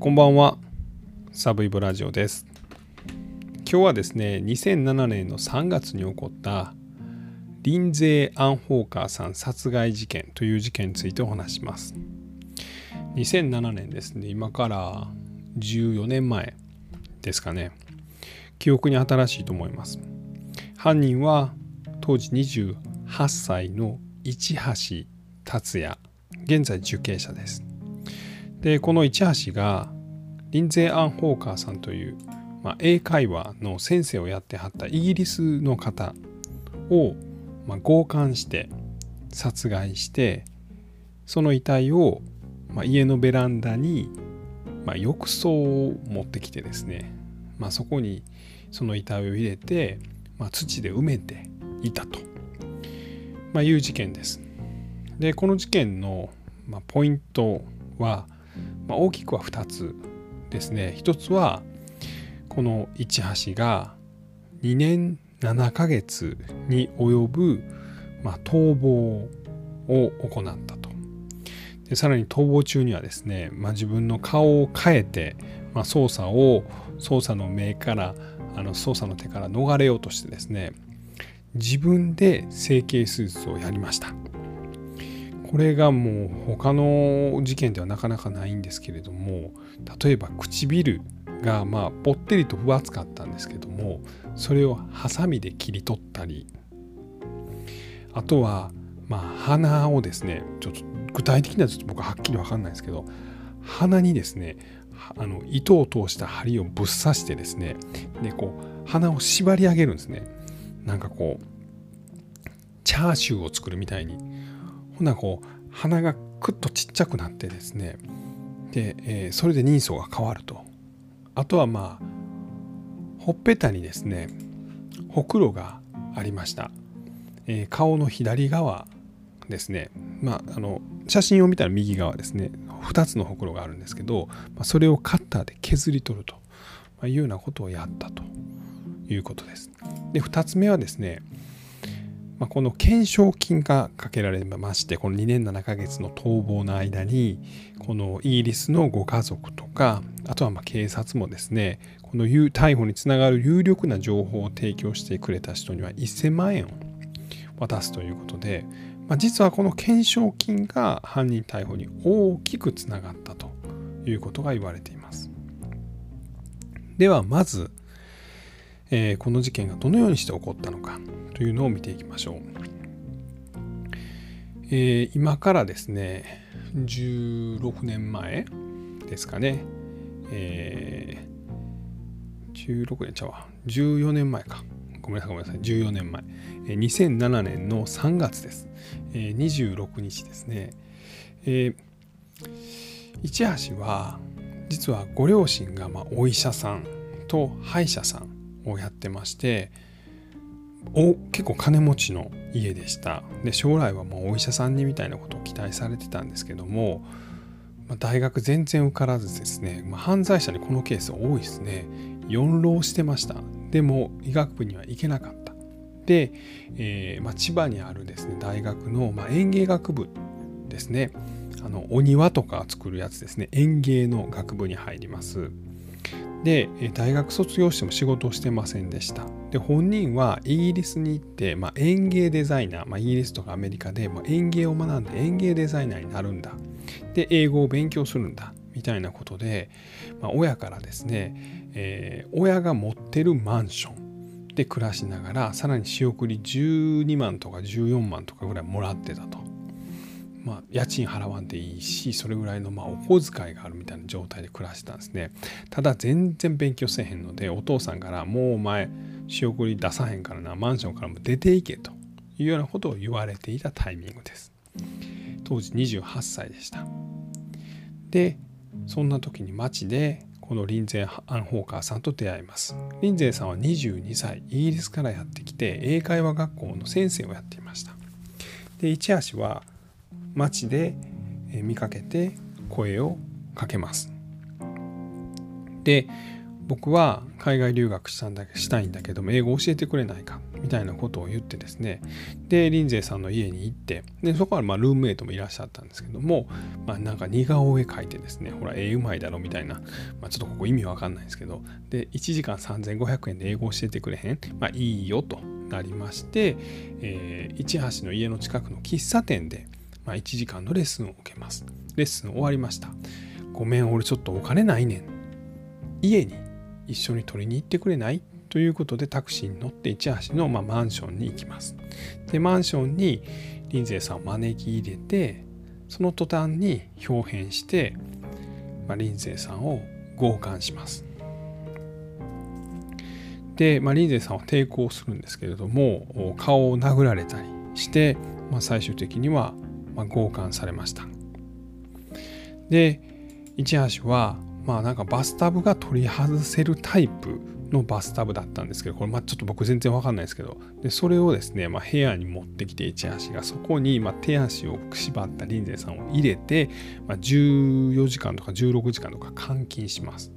こんばんは。サブイボラジオです。今日はですね2007年の3月に起こったリンゼー・アンホーカーさん殺害事件という事件についてお話します。2007年ですね今から14年前ですかね。記憶に新しいと思います。犯人は当時28歳の市橋達也現在受刑者です。でこの市橋がリンゼー・アン・ホーカーさんという、まあ、英会話の先生をやってはったイギリスの方を、まあ、強姦して殺害してその遺体を、まあ、家のベランダに、まあ、浴槽を持ってきてですね、まあ、そこにその遺体を入れて、まあ、土で埋めていたと、まあ、いう事件です。でこの事件の、まあ、ポイントは、まあ、大きくは2つですね。一つはこの市橋が2年7ヶ月に及ぶ、まあ、逃亡を行ったと。でさらに逃亡中にはですね、まあ、自分の顔を変えて、まあ、捜査を捜査の目からあの捜査の手から逃れようとしてですね自分で整形手術をやりました。これがもう他の事件ではなかなかないんですけれども例えば唇がまあぽってりと分厚かったんですけどもそれをハサミで切り取ったりあとはまあ鼻をですねちょっと具体的にはちょっと僕はっきり分かんないですけど鼻にですねあの糸を通した針をぶっ刺してですねでこう鼻を縛り上げるんですね。なんかこうチャーシューを作るみたいに。ほなこう鼻がクッとちっちゃくなってですね。で、えー、それで人相が変わると。あとはまあほっぺたにですねほくろがありました、えー、顔の左側ですね。まああの写真を見たら右側ですね。2つのほくろがあるんですけど、まあ、それをカッターで削り取ると。いうようなことをやったということです。で2つ目はですねまあ、この懸賞金がかけられましてこの2年7ヶ月の逃亡の間にこのイギリスのご家族とかあとはま警察もですねこの逮捕につながる有力な情報を提供してくれた人には1000万円を渡すということで、まあ、実はこの懸賞金が犯人逮捕に大きくつながったということが言われています。ではまず、えー、この事件がどのようにして起こったのかというのを見ていきましょう。えー、今からですね16年前ですかね、えー、16年ちゃうわ。14年前か。ごめんなさいごめんなさい。14年前、えー、2007年の3月です、えー、26日ですね、えー、市橋は実はご両親がまあお医者さんと歯医者さんをやってましてお結構金持ちの家でした。で将来はもうお医者さんにみたいなことを期待されてたんですけども、まあ、大学全然受からずですね、まあ、犯罪者にこのケース多いですね。4浪してました。でも医学部には行けなかった。で、えー、まあ、千葉にあるですね大学の、ま園芸学部ですね。あのお庭とか作るやつですね。園芸の学部に入ります。で大学卒業しても仕事をしてませんでした。で本人はイギリスに行って、まあ、園芸デザイナー、まあ、イギリスとかアメリカで、まあ、園芸を学んで園芸デザイナーになるんだ。で英語を勉強するんだ。みたいなことで、まあ、親からですね、えー、親が持ってるマンションで暮らしながらさらに仕送り12万とか14万とかぐらいもらってたと。まあ、家賃払わんでいいしそれぐらいのまあお小遣いがあるみたいな状態で暮らしてたんですね。ただ全然勉強せへんのでお父さんからもうお前仕送り出さへんからなマンションからも出ていけというようなことを言われていたタイミングです。当時28歳でした。でそんな時に街でこのリンゼー・アンホーカーさんと出会います。リンゼーさんは22歳イギリスからやってきて英会話学校の先生をやっていました。で市橋は街で見かけて声をかけます。で僕は海外留学したんだしたいんだけども英語教えてくれないかみたいなことを言ってですね。で林勢さんの家に行ってでそこはまルームメイトもいらっしゃったんですけども、まあ、なんか似顔絵描いてですねほら絵うまいだろみたいな、まあ、ちょっとここ意味わかんないんですけど。で1時間3500円で英語教えてくれへん？まあいいよとなりまして、えー、市橋の家の近くの喫茶店で、まあ、1時間のレッスンを受けますレッスン終わりましたごめん俺ちょっとお金ないねん家に一緒に取りに行ってくれない？ということでタクシーに乗って市橋のまマンションに行きます。でマンションに林勢さんを招き入れてその途端に表変して、まあ、林勢さんを強姦します。で、まあ、林勢さんは抵抗するんですけれども顔を殴られたりして、まあ、最終的にはま強姦されました。で市橋はまあなんかバスタブが取り外せるタイプのバスタブだったんですけどこれまちょっと僕全然わかんないですけどでそれをですね、まあ、部屋に持ってきて市橋がそこにま手足を縛った林勢さんを入れて、まあ、14時間とか16時間とか監禁します。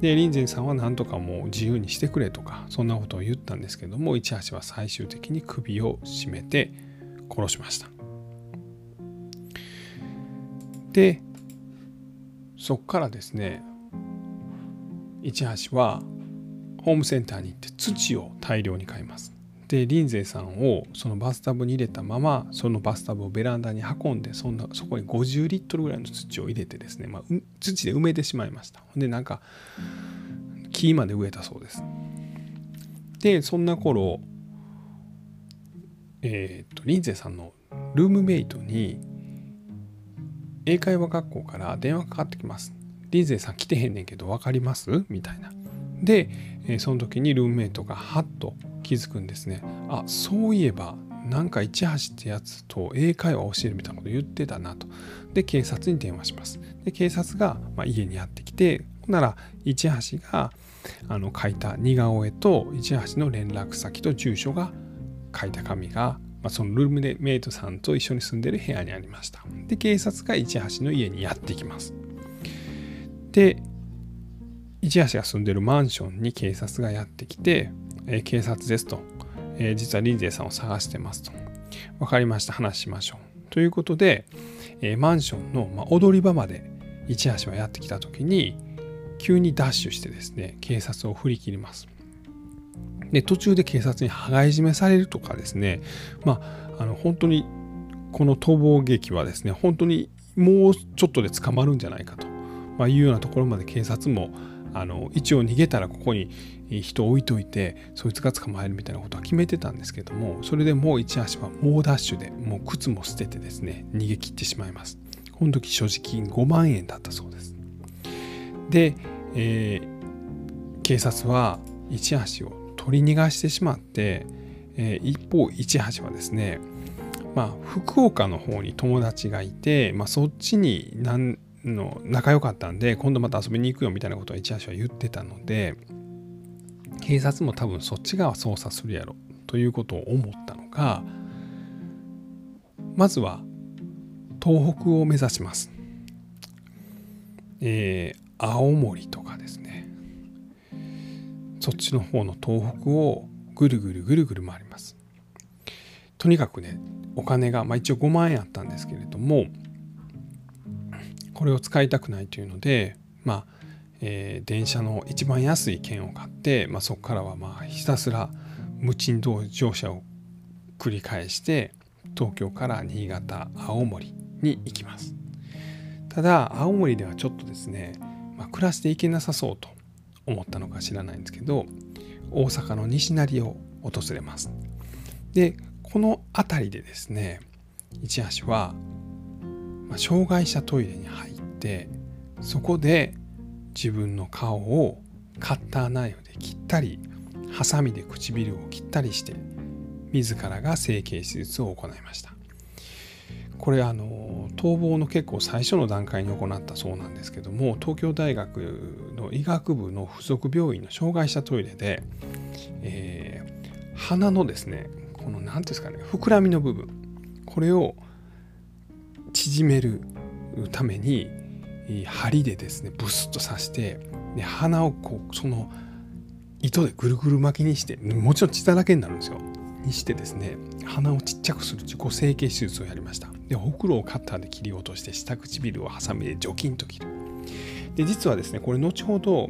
で林勢さんは何とかもう自由にしてくれとかそんなことを言ったんですけども市橋は最終的に首を絞めて殺しました。でそこからですね市橋はホームセンターに行って土を大量に買います。で林勢さんをそのバスタブに入れたままそのバスタブをベランダに運んでそんなそこに50リットルぐらいの土を入れてですね、まあ、土で埋めてしまいましたでなんか木まで植えたそうですでそんな頃えー、っと林勢さんのルームメイトに英会話学校から電話かかってきます。リーゼさん来てへんねんけど分かります？みたいな。で、えその時にルームメイトがハッと気づくんですね。あそういえばなんか市橋ってやつと英会話を教えるみたいなこと言ってたなと。で警察に電話します。で警察が、ま家にやってきてほんなら市橋があの書いた似顔絵と市橋の連絡先と住所が書いた紙がまあ、そのルームでメイトさんと一緒に住んでる部屋にありました。で、警察が市橋の家にやってきます。で、市橋が住んでるマンションに警察がやってきて、えー、警察ですと、えー、実はリンゼーさんを探してますと。分かりました、話しましょう。ということで、えー、マンションの、まあ、踊り場まで市橋はやってきた時に、急にダッシュしてですね、警察を振り切ります。で途中で警察に羽交い締めされるとかですね。まああの本当にこの逃亡劇はですね本当にもうちょっとで捕まるんじゃないかと、まあ、いうようなところまで警察もあの一応逃げたらここに人を置いといてそいつが捕まえるみたいなことは決めてたんですけどもそれでもう市橋は猛ダッシュでもう靴も捨ててですね逃げ切ってしまいます。この時所持金5万円だったそうです。で、えー、警察は市橋を取り逃がしてしまって、えー、一方市橋はですねまあ福岡の方に友達がいて、まあ、そっちに何の仲良かったんで今度また遊びに行くよみたいなことを市橋は言ってたので警察も多分そっち側捜査するやろということを思ったのかまずは東北を目指します。えー、青森とかですねそっちの方の東北をぐるぐるぐるぐる回ります。とにかくねお金が、まあ、一応5万円あったんですけれどもこれを使いたくないというのでまあ、えー、電車の一番安い券を買って、まあ、そこからはまあひたすら無賃乗車を繰り返して東京から新潟青森に行きますただ青森ではちょっとですね、まあ、暮らしていけなさそうと思ったのか知らないんですけど大阪の西成を訪れます。でこの辺りでですね市橋は、まあ、障害者トイレに入ってそこで自分の顔をカッターナイフで切ったりハサミで唇を切ったりして自らが整形手術を行いました。これあの逃亡の結構最初の段階に行ったそうなんですけども東京大学の医学部の附属病院の障害者トイレで、えー、鼻のですねこの何ていうんですかね膨らみの部分これを縮めるために針でですねブスッと刺してで鼻をこうその糸でぐるぐる巻きにしてもちろん血だらけになるんですよ。にしてですね鼻をちっちゃくする自己整形手術をやりました。でほくろをカッターで切り落として下唇をハサミで除菌と切る。で実はですねこれ後ほど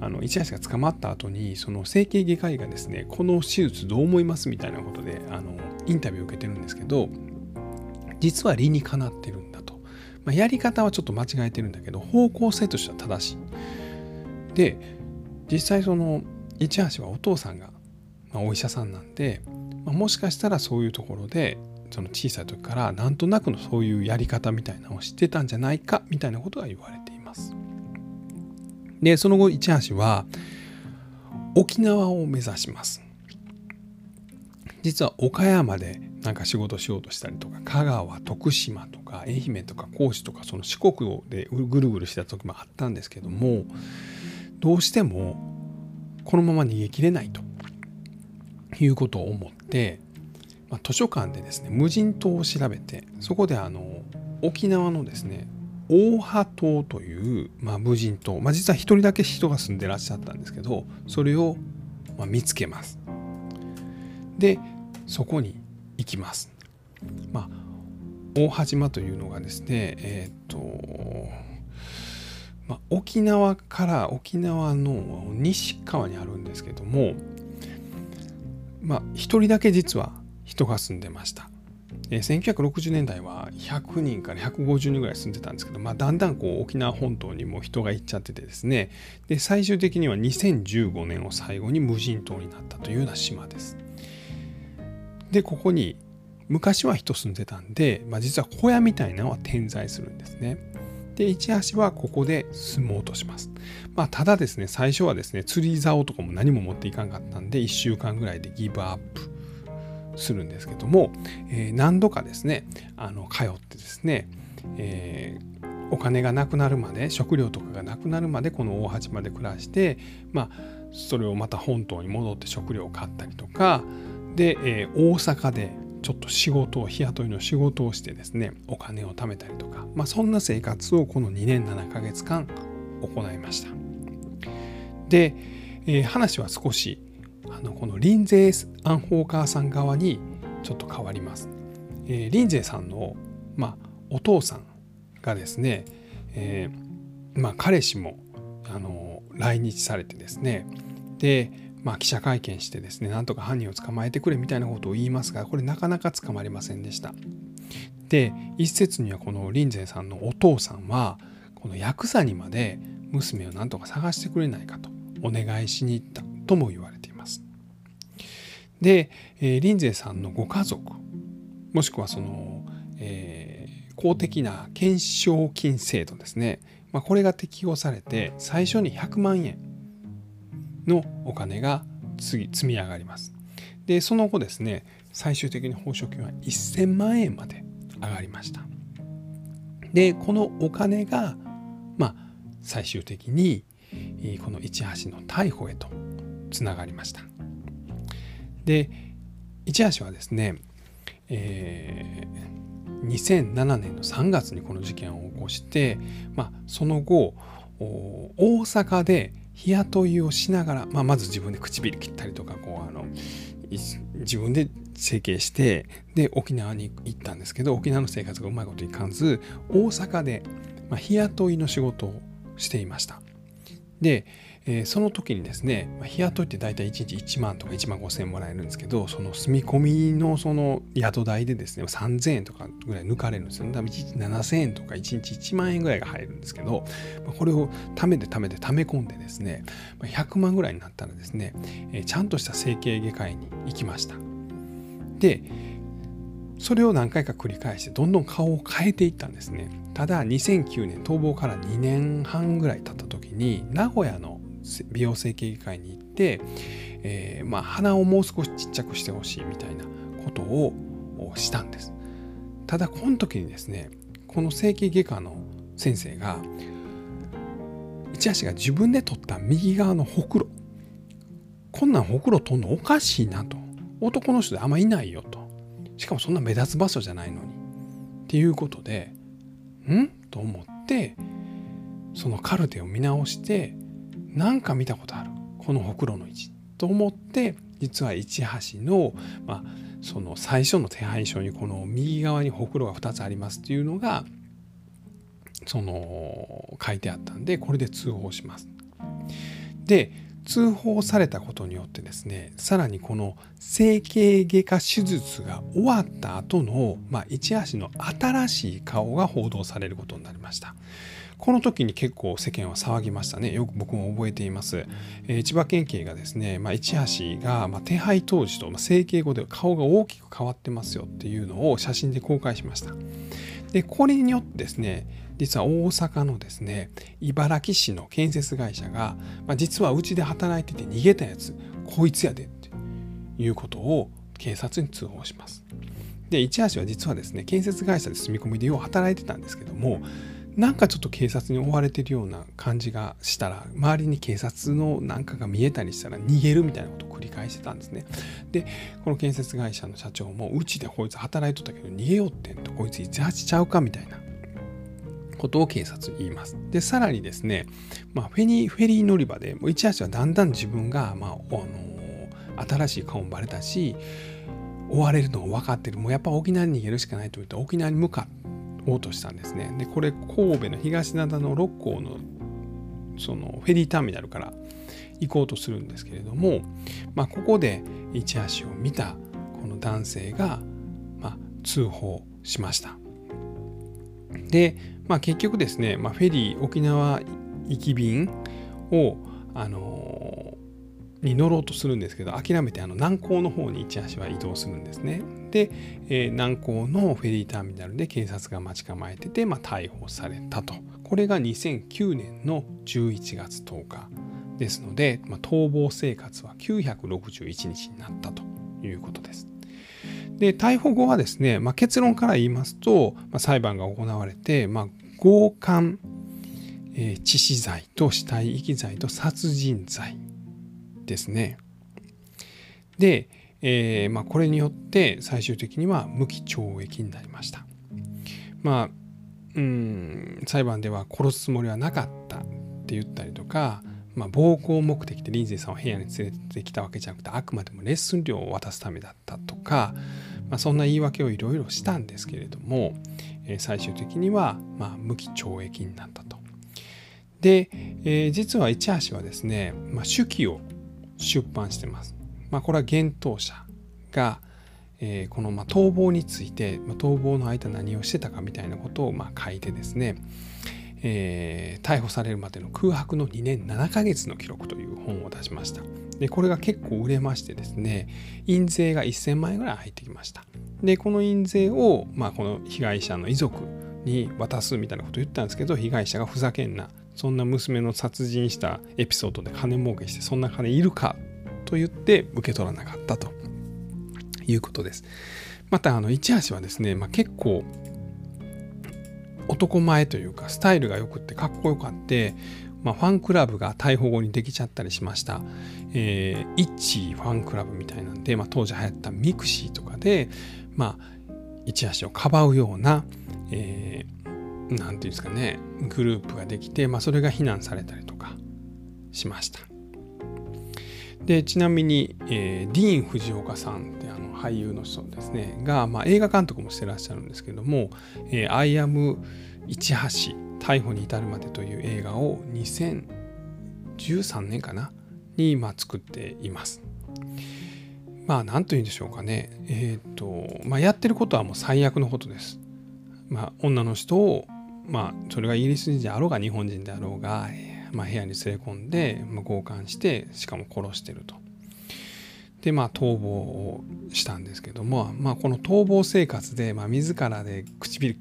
あの市橋が捕まった後にその整形外科医がですねこの手術どう思いますみたいなことであのインタビューを受けてるんですけど実は理にかなってるんだと、まあ、やり方はちょっと間違えてるんだけど方向性としては正しい。で実際その市橋はお父さんが、まあ、お医者さんなんで、まあ、もしかしたらそういうところでその小さい時からなんとなくのそういうやり方みたいなのを知ってたんじゃないかみたいなことが言われています。でその後市橋は沖縄を目指します。実は岡山でなんか仕事しようとしたりとか香川徳島とか愛媛とか高知とかその四国でぐるぐるした時もあったんですけどもどうしてもこのまま逃げ切れないということを思って、まあ、図書館でですね無人島を調べてそこであの沖縄のですね大波島という、まあ、無人島、まあ、実は一人だけ人が住んでらっしゃったんですけどそれを、ま見つけます。でそこに行きます。まあ、大波島というのがですねえっ、とまあ、沖縄から沖縄の西側にあるんですけどもまあ一人だけ実は人が住んでました。1960年代は100人から150人ぐらい住んでたんですけど、まあ、だんだんこう沖縄本島にも人が行っちゃっててですねで最終的には2015年を最後に無人島になったというような島です。でここに昔は人住んでたんで、まあ、実は小屋みたいなのは点在するんですね。で市橋はここで住もうとします。まあ、ただですね最初はですね釣り竿とかも何も持っていかんかったんで1週間ぐらいでギブアップするんですけども、えー、何度かですねあの通ってですね、えー、お金がなくなるまで食料とかがなくなるまでこの大橋まで暮らしてまあそれをまた本島に戻って食料を買ったりとかで、えー、大阪でちょっと仕事を日雇いの仕事をしてですねお金を貯めたりとか、まあ、そんな生活をこの2年7ヶ月間行いました。で、えー、話は少しあのこのリンゼー・アンホーカーさん側にちょっと変わります、えー、リンゼーさんの、まあ、お父さんがですね、えー、まあ、彼氏もあの来日されてですねでまあ、記者会見してですねなんとか犯人を捕まえてくれみたいなことを言いますがこれなかなか捕まりませんでした。で一説にはこの林善さんのお父さんはこのヤクザにまで娘をなんとか探してくれないかとお願いしに行ったとも言われています。で、えー、林善さんのご家族もしくはその、えー、公的な懸賞金制度ですね、まあ、これが適用されて最初に100万円のお金が次積み上がります。でその後ですね最終的に報奨金は1000万円まで上がりました。でこのお金がまあ最終的にこの市橋の逮捕へとつながりました。で市橋はですね、えー、2007年の3月にこの事件を起こして、まあ、その後大阪で日雇いをしながら、まあ、まず自分で唇切ったりとかこうあの自分で整形してで沖縄に行ったんですけど沖縄の生活がうまいこといかんず大阪で、まあ、日雇いの仕事をしていました。でえー、その時にですね、まあ、日雇いって大体1日1万とか1万5千円もらえるんですけどその住み込みのその宿代でですね3000円とかぐらい抜かれるんですよ、ね、1日7000円とか1日1万円ぐらいが入るんですけど、まあ、これを貯めて貯めて貯め込んでですね100万ぐらいになったらですね、えー、ちゃんとした整形外科医に行きました。でそれを何回か繰り返してどんどん顔を変えていったんですね。ただ2009年逃亡から2年半ぐらい経った時に名古屋の美容整形外科医に行って、えー、まあ、鼻をもう少しちっちゃくしてほしいみたいなことをしたんです。ただこの時にですねこの整形外科の先生が一足が自分で取った右側のほくろこんなんほくろ取るのおかしいなと。男の人であんまいないよと。しかもそんな目立つ場所じゃないのに。っていうことでん？と思ってそのカルテを見直してなんか見たことあるこのほくろの位置と思って実は市橋の,、まあその最初の手配書にこの右側にほくろが2つありますっていうのがその書いてあったんでこれで通報します。で通報されたことによってですねさらにこの整形外科手術が終わった後のまあ、市橋の新しい顔が報道されることになりました。この時に結構世間は騒ぎましたね。よく僕も覚えています。えー、千葉県警がですね、まあ、市橋が、まあ、手配当時と、まあ、整形後で顔が大きく変わってますよっていうのを写真で公開しました。で、これによってですね、実は大阪のですね、茨城市の建設会社が、まあ、実はうちで働いてて逃げたやつ、こいつやでっていうことを警察に通報します。で、市橋は実はですね、建設会社で住み込みでよう働いてたんですけども、なんかちょっと警察に追われてるような感じがしたら周りに警察のなんかが見えたりしたら逃げるみたいなことを繰り返してたんですね。でこの建設会社の社長もうちでこいつ働いとったけど逃げようってんとこいつ18ちゃうかみたいなことを警察に言います。でさらにですね、まあ、フェリーフェリー乗り場でもう市橋はだんだん自分が、まあ、あの新しい顔もバレたし追われるのを分かってる。もうやっぱ沖縄に逃げるしかないと言って沖縄に向かっておうとしたんですね。でこれ神戸の東灘の六甲のそのフェリーターミナルから行こうとするんですけれども、まあ、ここで市橋を見たこの男性が、まあ、通報しました。で、まあ、結局ですね、まあ、フェリー沖縄行き便をあのに乗ろうとするんですけど諦めてあの南港の方に市橋は移動するんですね。で、えー、南港のフェリーターミナルで警察が待ち構えてて、まあ、逮捕されたと。これが2009年の11月10日ですので、まあ、逃亡生活は961日になったということです。で逮捕後はですね、まあ、結論から言いますと、まあ、裁判が行われて、まあ、強姦、えー、致死罪と死体遺棄罪と殺人罪ですね。で、えー、まあ、これによって最終的には無期懲役になりました。まあうん裁判では殺すつもりはなかったって言ったりとか、まあ、暴行目的でリンゼーさんを部屋に連れてきたわけじゃなくてあくまでもレッスン料を渡すためだったとか、まあ、そんな言い訳をいろいろしたんですけれども、えー、最終的には、まあ、無期懲役になったと。で、えー、実は市橋はですね、まあ、手記を出版してます。まあ、これは幻冬者が、えー、このま逃亡について、ま逃亡の間何をしてたかみたいなことをま書いてですね、えー、逮捕されるまでの空白の2年7ヶ月の記録という本を出しました。でこれが結構売れましてですね印税が1000万円ぐらい入ってきました。でこの印税を、まあ、この被害者の遺族に渡すみたいなことを言ったんですけど被害者がふざけんなそんな娘の殺人したエピソードで金儲けしてそんな金いるかと言って受け取らなかったということです。またあの市橋はですね、まあ、結構男前というかスタイルがよくってかっこよかって、まあ、ファンクラブが逮捕後にできちゃったりしました。えー、イッチファンクラブみたいなんで、まあ、当時流行ったミクシーとかで、まあ、市橋をかばうような、えー、なんていうんですかね、グループができて、まあ、それが非難されたりとかしました。でちなみに、えー、ディーン・フジオカさんってあの俳優の人ですねが、まあ、映画監督もしてらっしゃるんですけども「えー、 I am市橋逮捕に至るまで」という映画を2013年かなに、まあ、作っています。まあ何と言うんでしょうかねえっ、ー、と、まあ、やってることはもう最悪のことです。まあ、女の人をまあそれがイギリス人であろうが日本人であろうが、まあ、部屋に連れ込んで、まあ、強姦してしかも殺してると。でまあ逃亡をしたんですけども、まあ、この逃亡生活で、まあ、自らで唇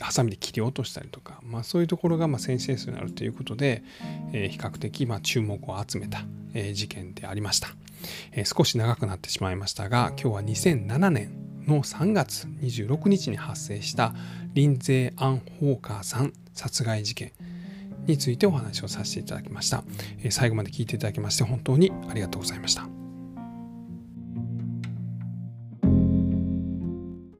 ハサミで切り落としたりとか、まあ、そういうところがまあセンセーショナルということで、えー、比較的まあ注目を集めた、えー、事件でありました、えー、少し長くなってしまいましたが今日は2007年の3月26日に発生したリンゼー・アン・ホーカーさん殺害事件についてお話をさせていただきました。最後まで聞いていただきまして本当にありがとうございました。